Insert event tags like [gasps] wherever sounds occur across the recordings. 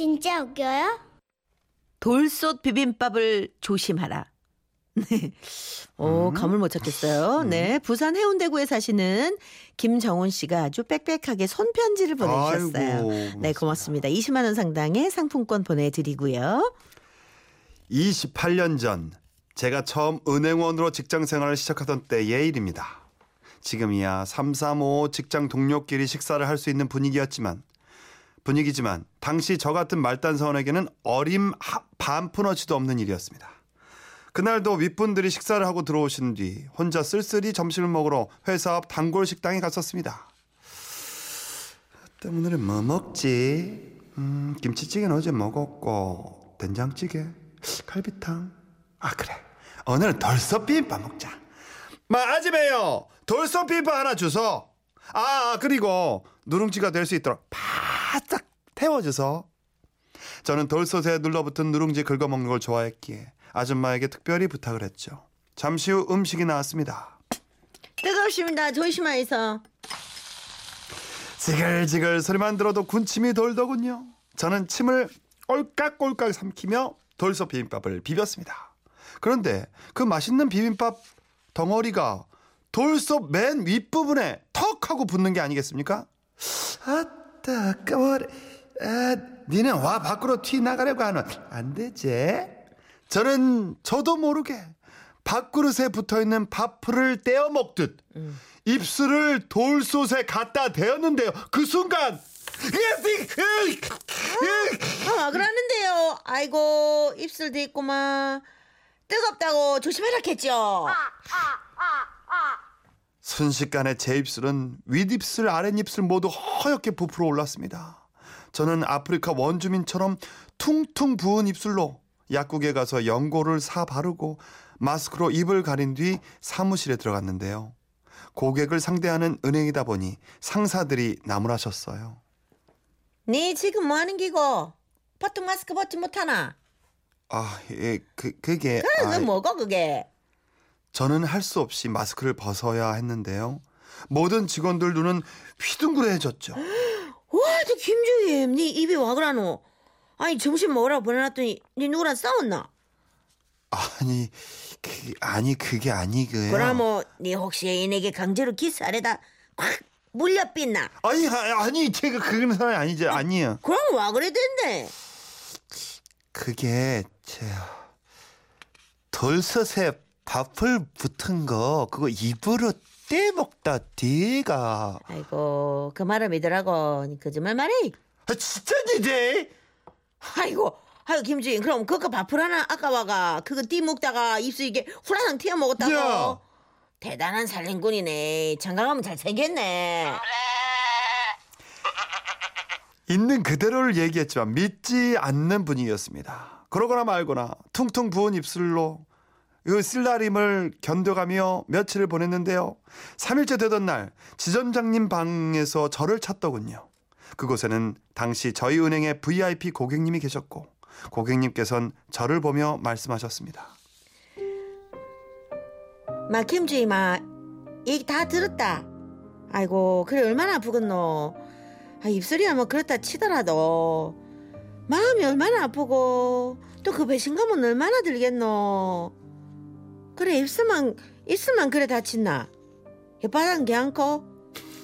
진짜 웃겨요? 돌솥 비빔밥을 조심하라. [laughs] 네. 오, 감을 못 찾겠어요. 네. 부산 해운대구에 사시는 김정훈 씨가 아주 빽빽하게 손편지를 보내주셨어요. 아이고, 네, 고맙습니다. 20만 원 상당의 상품권 보내드리고요. 28년 전 제가 처음 은행원으로 직장 생활을 시작하던 때의 일입니다. 지금이야 335 직장 동료끼리 식사를 할 수 있는 분위기였지만 분위기지만 당시 저 같은 말단사원에게는 어림 하- 반푼어치도 없는 일이었습니다. 그날도 윗분들이 식사를 하고 들어오신 뒤 혼자 쓸쓸히 점심을 먹으러 회사 앞 단골 식당에 갔었습니다. 오늘은 뭐 먹지? 음, 김치찌개는 어제 먹었고 된장찌개, 갈비탕. 아 그래. 오늘은 돌솥 비빔밥 먹자. 마 아지매요. 돌솥 비빔밥 하나 주소. 아, 아 그리고 누룽지가 될 수 있도록 바짝 태워줘서. 저는 돌솥에 눌러붙은 누룽지 긁어 먹는 걸 좋아했기에 아줌마에게 특별히 부탁을 했죠. 잠시 후 음식이 나왔습니다. 뜨겁습니다. 조심하이소. 지글지글 소리만 들어도 군침이 돌더군요. 저는 침을 꼴깍꼴깍 삼키며 돌솥 비빔밥을 비볐습니다. 그런데 그 맛있는 비빔밥 덩어리가 돌솥 맨 윗부분에 턱 하고 붙는 게 아니겠습니까? 아 따 까머리 아, 니는 와 밖으로 튀 나가려고 하는 안 되지? 저는 저도 모르게 밥그릇에 붙어있는 밥풀을 떼어 먹듯 입술을 돌솥에 갖다 대었는데요. 그 순간 아, 그러는데요. 아이고, 입술 돼 있구만. 뜨겁다고 조심하라겠죠. 순식간에 제 입술은 윗입술 아랫입술 모두 허옇게 부풀어 올랐습니다. 저는 아프리카 원주민처럼 퉁퉁 부은 입술로 약국에 가서 연고를 사 바르고 마스크로 입을 가린 뒤 사무실에 들어갔는데요. 고객을 상대하는 은행이다 보니 상사들이 나무라셨어요. 네 지금 뭐 하는 기고? 보통 마스크 벗지 못하나? 아, 예, 그 그게 그래, 아, 그 뭐고 그게? 저는 할 수 없이 마스크를 벗어야 했는데요. 모든 직원들 눈은 휘둥그레해졌죠. [gasps] 와, 저 김주임, 네 입이 와 그라노? 아니 점심 먹으라고 보내놨더니 네 누구랑 싸웠나? 아니, 그 아니 그게 아니고요. 그러면 네 혹시 애인에게 강제로 키스하려다 콱 물려 삐나? 아니 아, 아니 제가 그런 사람이 아니죠. 아니에요. 그럼 와 된대? 그게 제 돌솥에 밥을 붙은 거 그거 입으로 떼 먹다 뒤가 아이고 그 말을 믿으라고 니 거짓말 말해? 아, 진짜니지? 아이고 아이고 김주임 그럼 그거 밥풀 하나 아까 와가 그거 띠 먹다가 입술 이게 후라상 튀어 먹었다고? 야. 대단한 살림꾼이네 장가 가면 잘 생겼네 있는 그대로를 얘기했지만 믿지 않는 분위기였습니다. 그러거나 말거나 퉁퉁 부은 입술로 그 쓸라림을 견뎌가며 며칠을 보냈는데요. 3일째 되던 날 지점장님 방에서 저를 찾더군요. 그곳에는 당시 저희 은행의 VIP 고객님이 계셨고 고객님께선 저를 보며 말씀하셨습니다. 마 김주임아 얘기 다 들었다 아이고 그래 얼마나 아프겠노 아, 입술이야 뭐 그렇다 치더라도 마음이 얼마나 아프고 또 그 배신감은 얼마나 들겠노 그래 입술만 입술만 그래 다친나? 혓바닥 개않고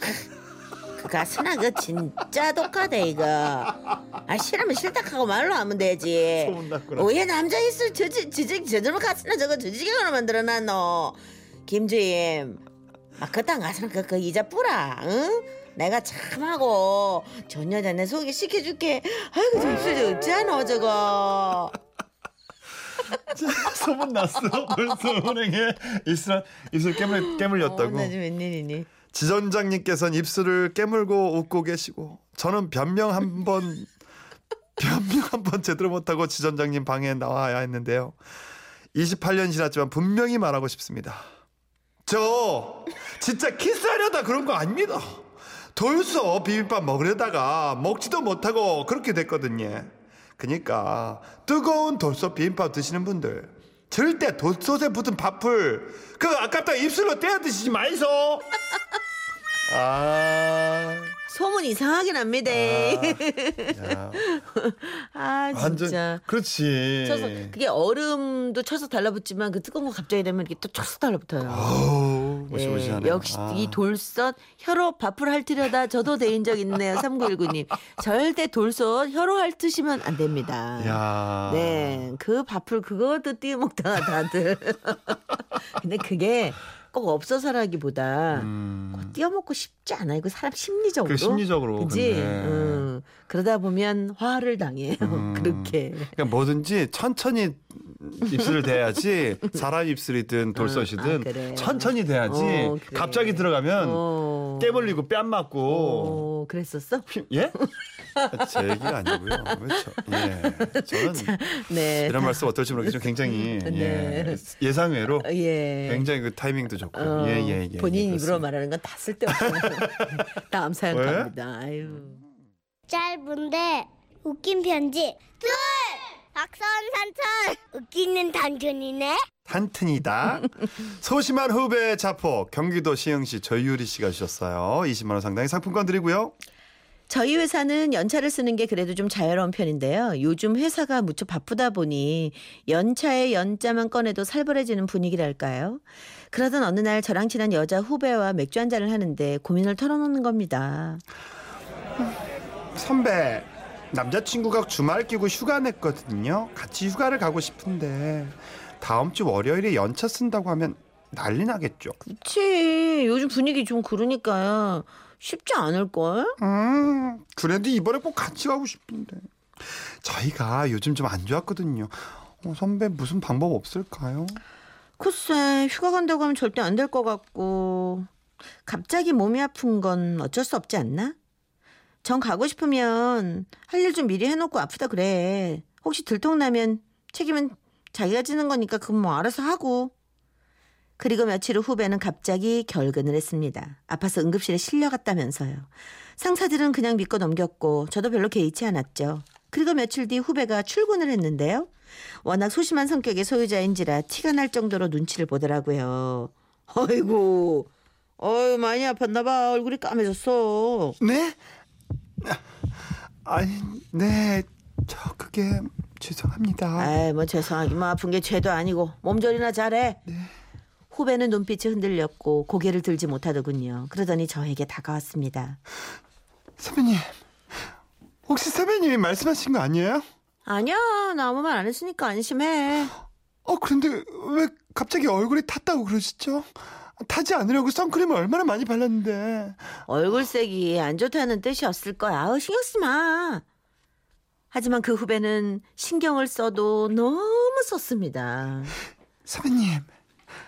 그 가 스나? 그 진짜 독하다 이거. 아 싫으면 싫다 하고 말로 하면 되지. 소문났구나. 왜 남자 입술 저지 저지 저절로 가스나 저거 저지경으로 만들어놨노 김주임. 막 그딴 가스나 그, 그 이자 뿌라 응? 내가 참하고 전 여자 내 소개시켜줄게. 아이고 저 입술 저 어찌하노 저거 [laughs] 소문났어. 벌써 은행에 입술 입술 깨물 깨물렸다고. 어, 웬일이니 지점장님께서는 입술을 깨물고 웃고 계시고 저는 변명 한 번 [laughs] 변명 한 번 제대로 못하고 지점장님 방에 나와야 했는데요. 28년 지났지만 분명히 말하고 싶습니다. 저 진짜 키스하려다 그런 거 아닙니다. 돌솥 비빔밥 먹으려다가 먹지도 못하고 그렇게 됐거든요. 그러니까 뜨거운 돌솥 비빔밥 드시는 분들 절대 돌솥에 붙은 밥풀 그 아깝다 입술로 떼어 드시지 마이소. [laughs] 아. 소문 납니다. 야, [laughs] 아, 완전 진짜. 그렇지. 쳐서 그게 얼음도 쳐서 달라붙지만 그 뜨거운 거 갑자기 되면 이렇게 또촉 달라붙어요. 어우, 예, 무시무시하네. 역시 아. 이 돌솥 혀로 밥을 핥으려다 저도 대인 적 있네요. 3919님. 절대 돌솥 혀로 핥으시면 안 됩니다. 야. 네, 그 밥을 그것도 띄어먹다가 다들. [laughs] 근데 그게 꼭 없어서라기보다 음. 띄어먹고 싶지 않아요. 그 사람 심리적으로. 그 심리적으로. 그지? 음, 그러다 보면 화를 당해요. 음. [laughs] 그렇게. 그러니까 뭐든지 천천히 입술을 대야지 사람 입술이든 돌솥이든 아, 그래. 천천히 대야지 어, 그래. 갑자기 들어가면 어. 깨물리고 뺨 맞고 어, 그랬었어? 피- [laughs] 예? 제 얘기가 아니고요. 그렇죠. 예. 저는 네. 이런 말씀 어떨지 모르겠지만 굉장히 [laughs] 네. 예. 예상외로 예. 굉장히 그 타이밍도 좋고 어, 예, 예, 예. 본인 예, 입으로 그렇습니다. 말하는 건 다 쓸데없어요. [laughs] 다음 사연 왜? 갑니다. 아유. 짧은데 웃긴 편지 둘 박선 산천 웃기는 단전이네 한튼이다. [laughs] 소심한 후배 자포 경기도 시흥시 저유리 씨가 주셨어요. 20만 원 상당의 상품권 드리고요. 저희 회사는 연차를 쓰는 게 그래도 좀 자유로운 편인데요. 요즘 회사가 무척 바쁘다 보니 연차에 연자만 꺼내도 살벌해지는 분위기랄까요. 그러던 어느 날 저랑 친한 여자 후배와 맥주 한 잔을 하는데 고민을 털어놓는 겁니다. 선배 남자친구가 주말 끼고 휴가 냈거든요. 같이 휴가를 가고 싶은데 다음 주 월요일에 연차 쓴다고 하면 난리 나겠죠. 그치. 요즘 분위기 좀 그러니까 쉽지 않을걸? 음 그래도 이번에 꼭 같이 가고 싶은데 저희가 요즘 좀 안 좋았거든요. 어, 선배 무슨 방법 없을까요? 글쎄 휴가 간다고 하면 절대 안 될 것 같고 갑자기 몸이 아픈 건 어쩔 수 없지 않나? 전 가고 싶으면 할 일 좀 미리 해놓고 아프다 그래. 혹시 들통나면 책임은 자기가 지는 거니까 그건 뭐 알아서 하고. 그리고 며칠 후 후배는 갑자기 결근을 했습니다. 아파서 응급실에 실려갔다면서요. 상사들은 그냥 믿고 넘겼고 저도 별로 개의치 않았죠. 그리고 며칠 뒤 후배가 출근을 했는데요. 워낙 소심한 성격의 소유자인지라 티가 날 정도로 눈치를 보더라고요. 아이고, 어유 많이 아팠나 봐. 얼굴이 까매졌어. 네? 아니 네 저 그게 죄송합니다. 아이, 뭐 죄송하기 뭐 아픈 게 죄도 아니고 몸조리나 잘해. 후배는 눈빛이 흔들렸고 고개를 들지 못하더군요. 그러더니 저에게 다가왔습니다. 선배님 혹시 선배님이 말씀하신 거 아니에요? 아니야, 나 아무 말 안 했으니까 안심해. 어 그런데 왜 갑자기 얼굴이 탔다고 그러시죠? 타지 않으려고 선크림을 얼마나 많이 발랐는데 얼굴색이 안 좋다는 뜻이었을 거야. 아우, 신경 쓰지 마. 하지만 그 후배는 신경을 써도 너무 썼습니다. 선배님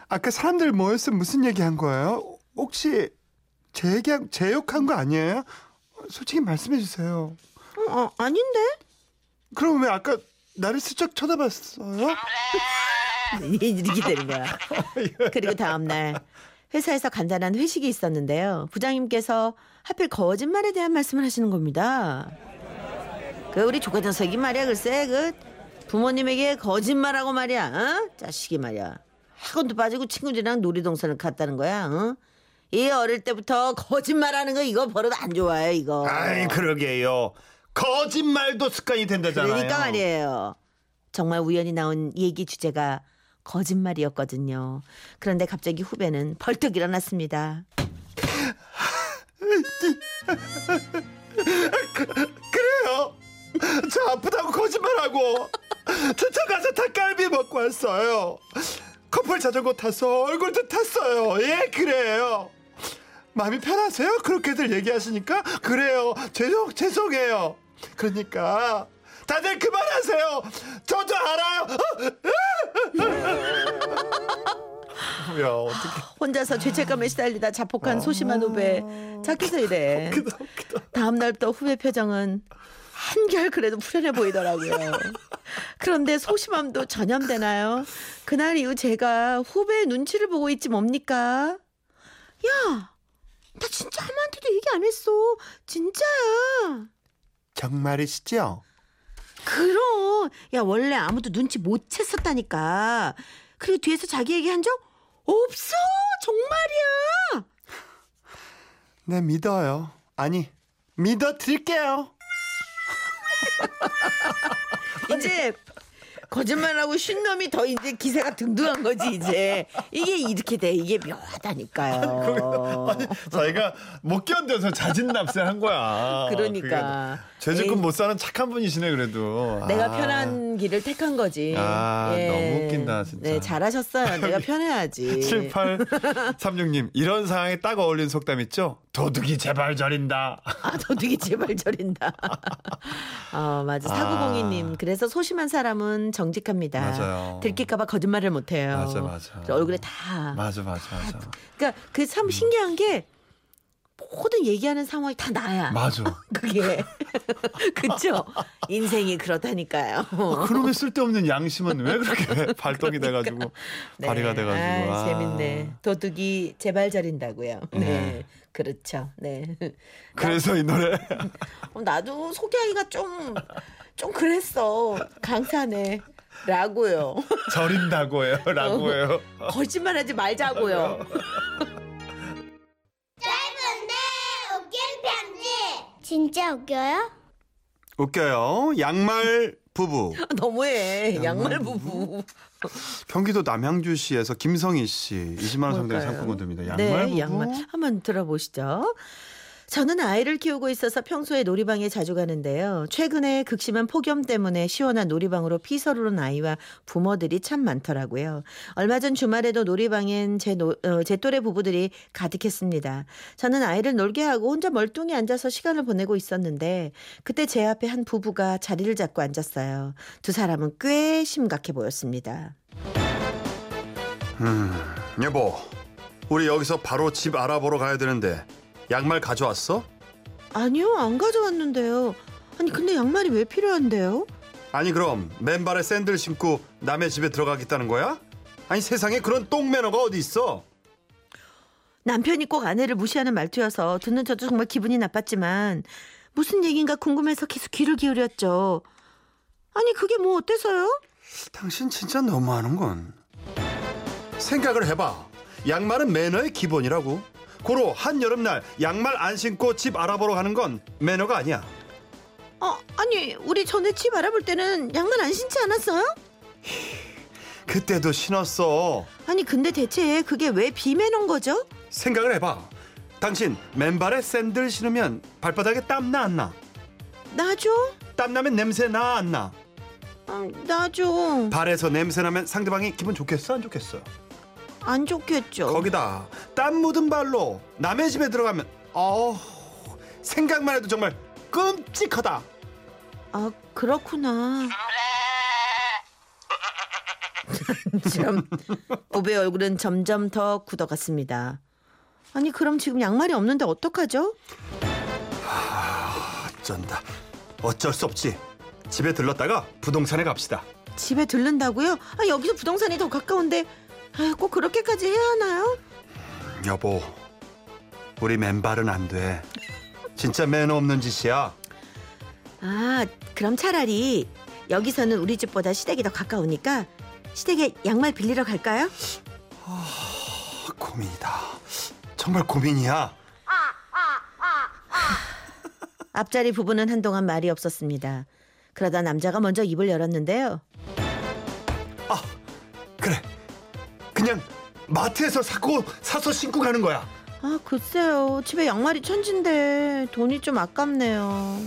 아까 사람들 모여서 무슨 얘기 한 거예요? 혹시 제 얘기한 제 욕한 거 아니에요? 솔직히 말씀해 주세요. 어, 어, 아닌데? 그럼 왜 아까 나를 슬쩍 쳐다봤어요? [laughs] 이렇게 되는 거야. 그리고 다음 날 회사에서 간단한 회식이 있었는데요. 부장님께서 하필 거짓말에 대한 말씀을 하시는 겁니다. 그 우리 조카 녀석이 말이야 글쎄 그 부모님에게 거짓말하고 말이야 어? 자식이 말이야 학원도 빠지고 친구들이랑 놀이동산을 갔다는 거야 어? 이 어릴 때부터 거짓말하는 거 이거 버릇 안 좋아요 이거 아이 그러게요. 거짓말도 습관이 된다잖아요. 그러니까 말이에요. 정말 우연히 나온 얘기 주제가 거짓말이었거든요. 그런데 갑자기 후배는 벌떡 일어났습니다. 그래요. 저 아프다고 거짓말하고 쫓아가서 닭갈비 먹고 왔어요. 커플 자전거 타서 얼굴도 탔어요. 예, 그래요. 마음이 편하세요? 그렇게들 얘기하시니까 그래요. 죄송 죄송해요. 그러니까 다들 그만하세요. 저도 알아요. 야 어떻게 혼자서 죄책감에 시달리다 자폭한 소심한 후배. 착해서 이래. 다음 날부터 후배 표정은 한결 그래도 풀연해 보이더라고요. 그런데 소심함도 전염되나요? 그날 이후 제가 후배의 눈치를 보고 있지 뭡니까? 야, 나 진짜 아무한테도 얘기 안 했어. 진짜야. 정말이시죠? 그럼 야 원래 아무도 눈치 못 챘었다니까 그리고 뒤에서 자기 얘기한 적 없어 정말이야 네 믿어요. 아니 믿어 드릴게요. 이제 거짓말하고 쉰 놈이 더 이제 기세가 등등한 거지 이제 이게 이렇게 돼 이게 묘하다니까요. 아니, 자기가 못 견뎌서 자진납세한 거야. 그러니까. 에이. 못 사는 착한 분이시네 그래도. 내가 아. 편한 길을 택한 거지. 예. 아, 너무 웃긴다, 진짜. 네, 잘하셨어요. 내가 편해야지. [laughs] 7836님 이런 상황에 딱 어울리는 속담 있죠? 도둑이 제발 저린다. 아, 도둑이 제발 저린다. [laughs] 어, 맞아. 사구공이님. 그래서 소심한 사람은 정직합니다. 맞아요. 들킬까봐 거짓말을 못해요. 맞아, 맞아. 얼굴에 다. 맞아 맞아 맞아. 그러니까 그 참 신기한 게 모든 얘기하는 상황이 다 나야. 맞아. [laughs] 그게 [laughs] 그쵸? 인생이 그렇다니까요. 그놈의 쓸데없는 양심은 왜 그렇게 발동이 돼가지고 발휘가 돼가지고. 아, 아. 재밌네. 도둑이 제발 저린다고요. 네. 네. 그렇죠. 네. [laughs] 그래서 이 노래 [laughs] 어, 나도 소개하기가 좀, 좀 그랬어. 강산에. 라고요. [laughs] 저린다고 해요. 라고 해요. 거짓말 하지 말자고요. 짧은데 웃긴 편지. 진짜 웃겨요? 웃겨요. 양말 부부. [laughs] 너무해. 양말 부부. 경기도 남양주시에서 김성희 씨 20만 원 상당의 뭘까요? 상품권 듭니다. 양말 네, 부부. 양말. 한번 들어보시죠. 저는 아이를 키우고 있어서 평소에 놀이방에 자주 가는데요. 최근에 극심한 폭염 때문에 시원한 놀이방으로 피서를 온 아이와 부모들이 참 많더라고요. 얼마 전 주말에도 놀이방엔 제, 노, 어, 제 또래 부부들이 가득했습니다. 저는 아이를 놀게 하고 혼자 멀뚱히 앉아서 시간을 보내고 있었는데 그때 제 앞에 한 부부가 자리를 잡고 앉았어요. 두 사람은 꽤 심각해 보였습니다. 음, 여보. 우리 여기서 바로 집 알아보러 가야 되는데 양말 가져왔어? 아니요, 안 가져왔는데요. 아니, 근데 양말이 왜 필요한데요? 아니 그럼 맨발에 샌들 신고 남의 집에 들어가겠다는 거야? 아니 세상에 그런 똥매너가 어디 있어? 남편이 꼭 아내를 무시하는 말투여서 듣는 저도 정말 기분이 나빴지만 무슨 얘기인가 궁금해서 계속 귀를 기울였죠. 아니, 그게 뭐 어때서요? 당신 진짜 너무하는 건 생각을 해봐. 양말은 매너의 기본이라고. 고로 한 여름날 양말 안 신고 집 알아보러 가는 건 매너가 아니야. 어, 아니, 우리 전에 집 알아볼 때는 양말 안 신지 않았어요? [sighs] 그때도 신었어. 아니, 근데 대체 그게 왜 비매너인 거죠? 생각을 해봐. 당신 맨발에 샌들 신으면 발바닥에 땀 나 안 나? 나죠? 땀 나면 냄새 나 안 나? 음, 나죠. 발에서 냄새 나면 상대방이 기분 좋겠어 안 좋겠어? 안 좋겠죠. 거기다 땀 묻은 발로 남의 집에 들어가면 어 생각만 해도 정말 끔찍하다. 아, 그렇구나. [laughs] 참, 부부의 얼굴은 점점 더 굳어갔습니다. 아니, 그럼 지금 양말이 없는데 어떡하죠? 어쩐다. 어쩔 수 없지. 집에 들렀다가 부동산에 갑시다. 집에 들른다고요? 아, 여기서 부동산이 더 가까운데, 아유, 꼭 그렇게까지 해야 하나요? 여보, 우리 맨발은 안 돼. 진짜 매너 없는 짓이야. 아, 그럼 차라리 여기서는 우리 집보다 시댁이 더 가까우니까 시댁에 양말 빌리러 갈까요? 고민이다. 정말 고민이야. [laughs] 앞자리 부부는 한동안 말이 없었습니다. 그러다 남자가 먼저 입을 열었는데요. 아, 그래. 그냥 마트에서 사고 사서 신고 가는 거야. 아, 글쎄요. 집에 양말이 천진데 돈이 좀 아깝네요.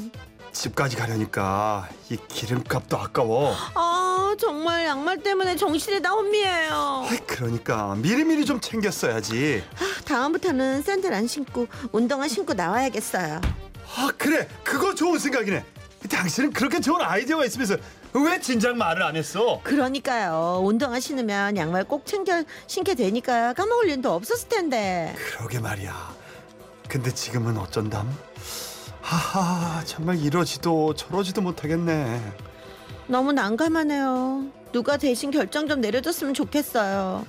집까지 가려니까 이 기름값도 아까워. 아, 정말 양말 때문에 정신이 다 혼미해요. 아이, 그러니까 미리미리 좀 챙겼어야지. 아, 다음부터는 샌들 안 신고 운동화 신고 나와야겠어요. 아 그래 그거 좋은 생각이네. 당신은 그렇게 좋은 아이디어가 있으면서 왜 진작 말을 안 했어? 그러니까요. 운동화 신으면 양말 꼭 챙겨 신게 되니까 까먹을 일도 없었을 텐데. 그러게 말이야. 근데 지금은 어쩐담? 하하 정말 이러지도 저러지도 못하겠네. 너무 난감하네요. 누가 대신 결정 좀 내려줬으면 좋겠어요.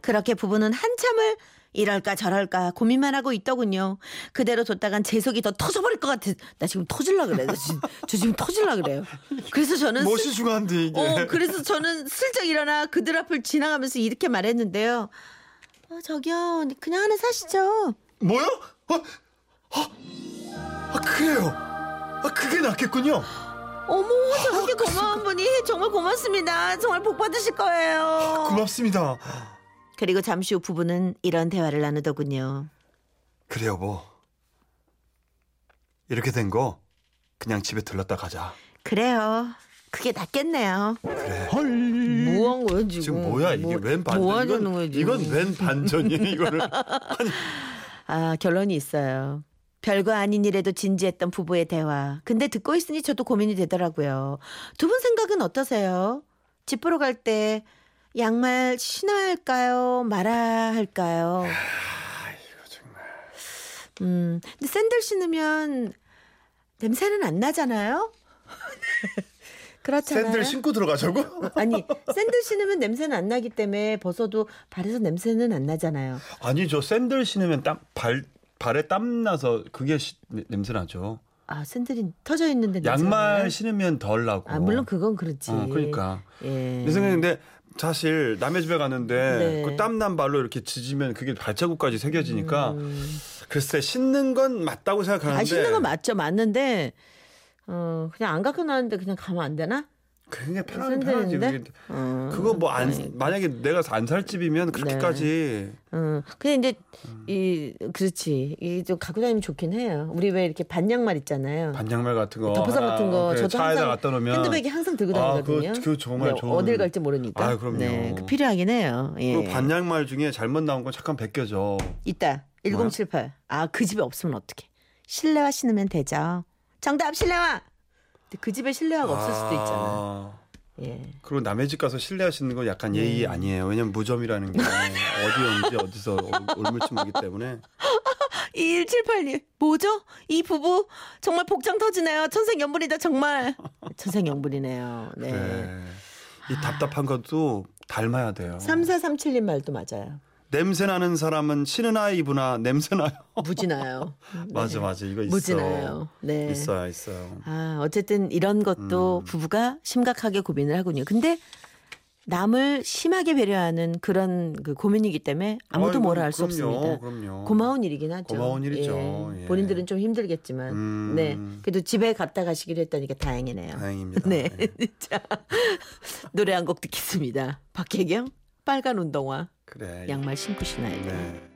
그렇게 부부는 한참을 이럴까 저럴까 고민만 하고 있더군요. 그대로 뒀다간 제 속이 더 터져버릴 것 같아. 나 지금 터질라 그래. 나 지금, 저 지금 터질라 그래요. 그래서 저는 무엇이 중요한데 이게? 어, 그래서 저는 슬쩍 일어나 그들 앞을 지나가면서 이렇게 말했는데요. 어, 저기요, 그냥 하나 사시죠. 뭐요? 어? 어? 그래요. 아, 그게 낫겠군요. 어머 저렇게 고마운 분이 정말 고맙습니다. 정말 복 받으실 거예요. 고맙습니다. 그리고 잠시 후 부부는 이런 대화를 나누더군요. 그래 여보. 이렇게 된 거 그냥 집에 들렀다 가자. 그래요. 그게 낫겠네요. 그래. 뭐한 거야 지금? 지금 뭐야 이게 뭐- 웬 반전? 뭐 하자는 거야 지금? 이건 웬 반전이야 이거를? [laughs] 아 결론이 있어요. 별거 아닌 일에도 진지했던 부부의 대화. 근데 듣고 있으니 저도 고민이 되더라고요. 두 분 생각은 어떠세요? 집 보러 갈 때 양말 신어야 할까요? 말아야 할까요? 아 이거 정말. 음, 근데 샌들 신으면 냄새는 안 나잖아요? [laughs] 그렇잖아요. 샌들 신고 들어가자고? [laughs] 아니 샌들 신으면 냄새는 안 나기 때문에 벗어도 발에서 냄새는 안 나잖아요. 아니 저 샌들 신으면 땀 발 발에 땀 나서 그게 시- 냄새 나죠. 아 샌들이 터져 있는데 냄새 양말? 신으면 덜 나고. 아 물론 그건 그렇지. 어, 그러니까. 예. 내 생각인데 사실 남의 집에 갔는데 네. 그 땀난 발로 이렇게 짖으면 그게 발자국까지 새겨지니까 글쎄 신는 건 맞다고 생각하는데 음. 아 신는 건 맞죠, 맞는데 어 그냥 안 갖고 나왔는데 그냥 가면 안 되나? 그게 편하긴 편하지. 어, 그거 뭐안 아니, 만약에 내가 안 살 집이면 그렇게까지 어, 근데 이제 음. 이 그렇지 이 좀 갖고 다니면 좋긴 해요. 우리 왜 이렇게 반양말 있잖아요. 반양말 같은 거 덮어서 같은 거 이렇게 저도 항상 갖다 놓으면 핸드백에 항상 들고 아, 다니거든요. 그거- 그거 정말 네, 좋은- 어딜 갈지 모르니까. 아, 그럼요. 네, 그 필요하긴 해요. 예. 그 반양말 중에 잘못 나온 건 잠깐 벗겨져. 있다. 1078. 아, 그 집에 없으면 어떡해. 실내화 신으면 되죠. 정답 실내화. 그 집에 실내화가 없을 수도 있잖아. 아, 예. 그리고 남의 집 가서 실내하시는 건 약간 예의 네. 아니에요. 왜냐면 무점이라는 게 어디 언제 어디서 올물침하기 때문에 [laughs] 2178님. 뭐죠? 이 부부 정말 복장 터지네요. 천생연분이다 정말. [laughs] 천생연분이네요. 네. 그래. 이 답답한 것도 닮아야 돼요. 3437님 말도 맞아요. 냄새 나는 사람은 신으나 입으나 냄새 나요. 무지나요. 맞아 맞아 이거 있어. 무지나요. 네. 있어요 있어요. 아, 어쨌든 이런 것도 음. 부부가 심각하게 고민을 하군요. 근데 남을 심하게 배려하는 그런 그 고민이기 때문에 아무도 뭐라 할 수 없습니다. 그럼요. 고마운 일이긴 하죠. 고마운 일이죠. 예. 예. 본인들은 좀 힘들겠지만, 음. 네. 그래도 집에 갔다 가시기로 했다니까 다행이네요. 다행입니다. [laughs] 네. 네. 자, [laughs] 노래 한 곡 듣겠습니다. 박혜경, 빨간 운동화, 그래. 양말 신고 신어야 돼. 네.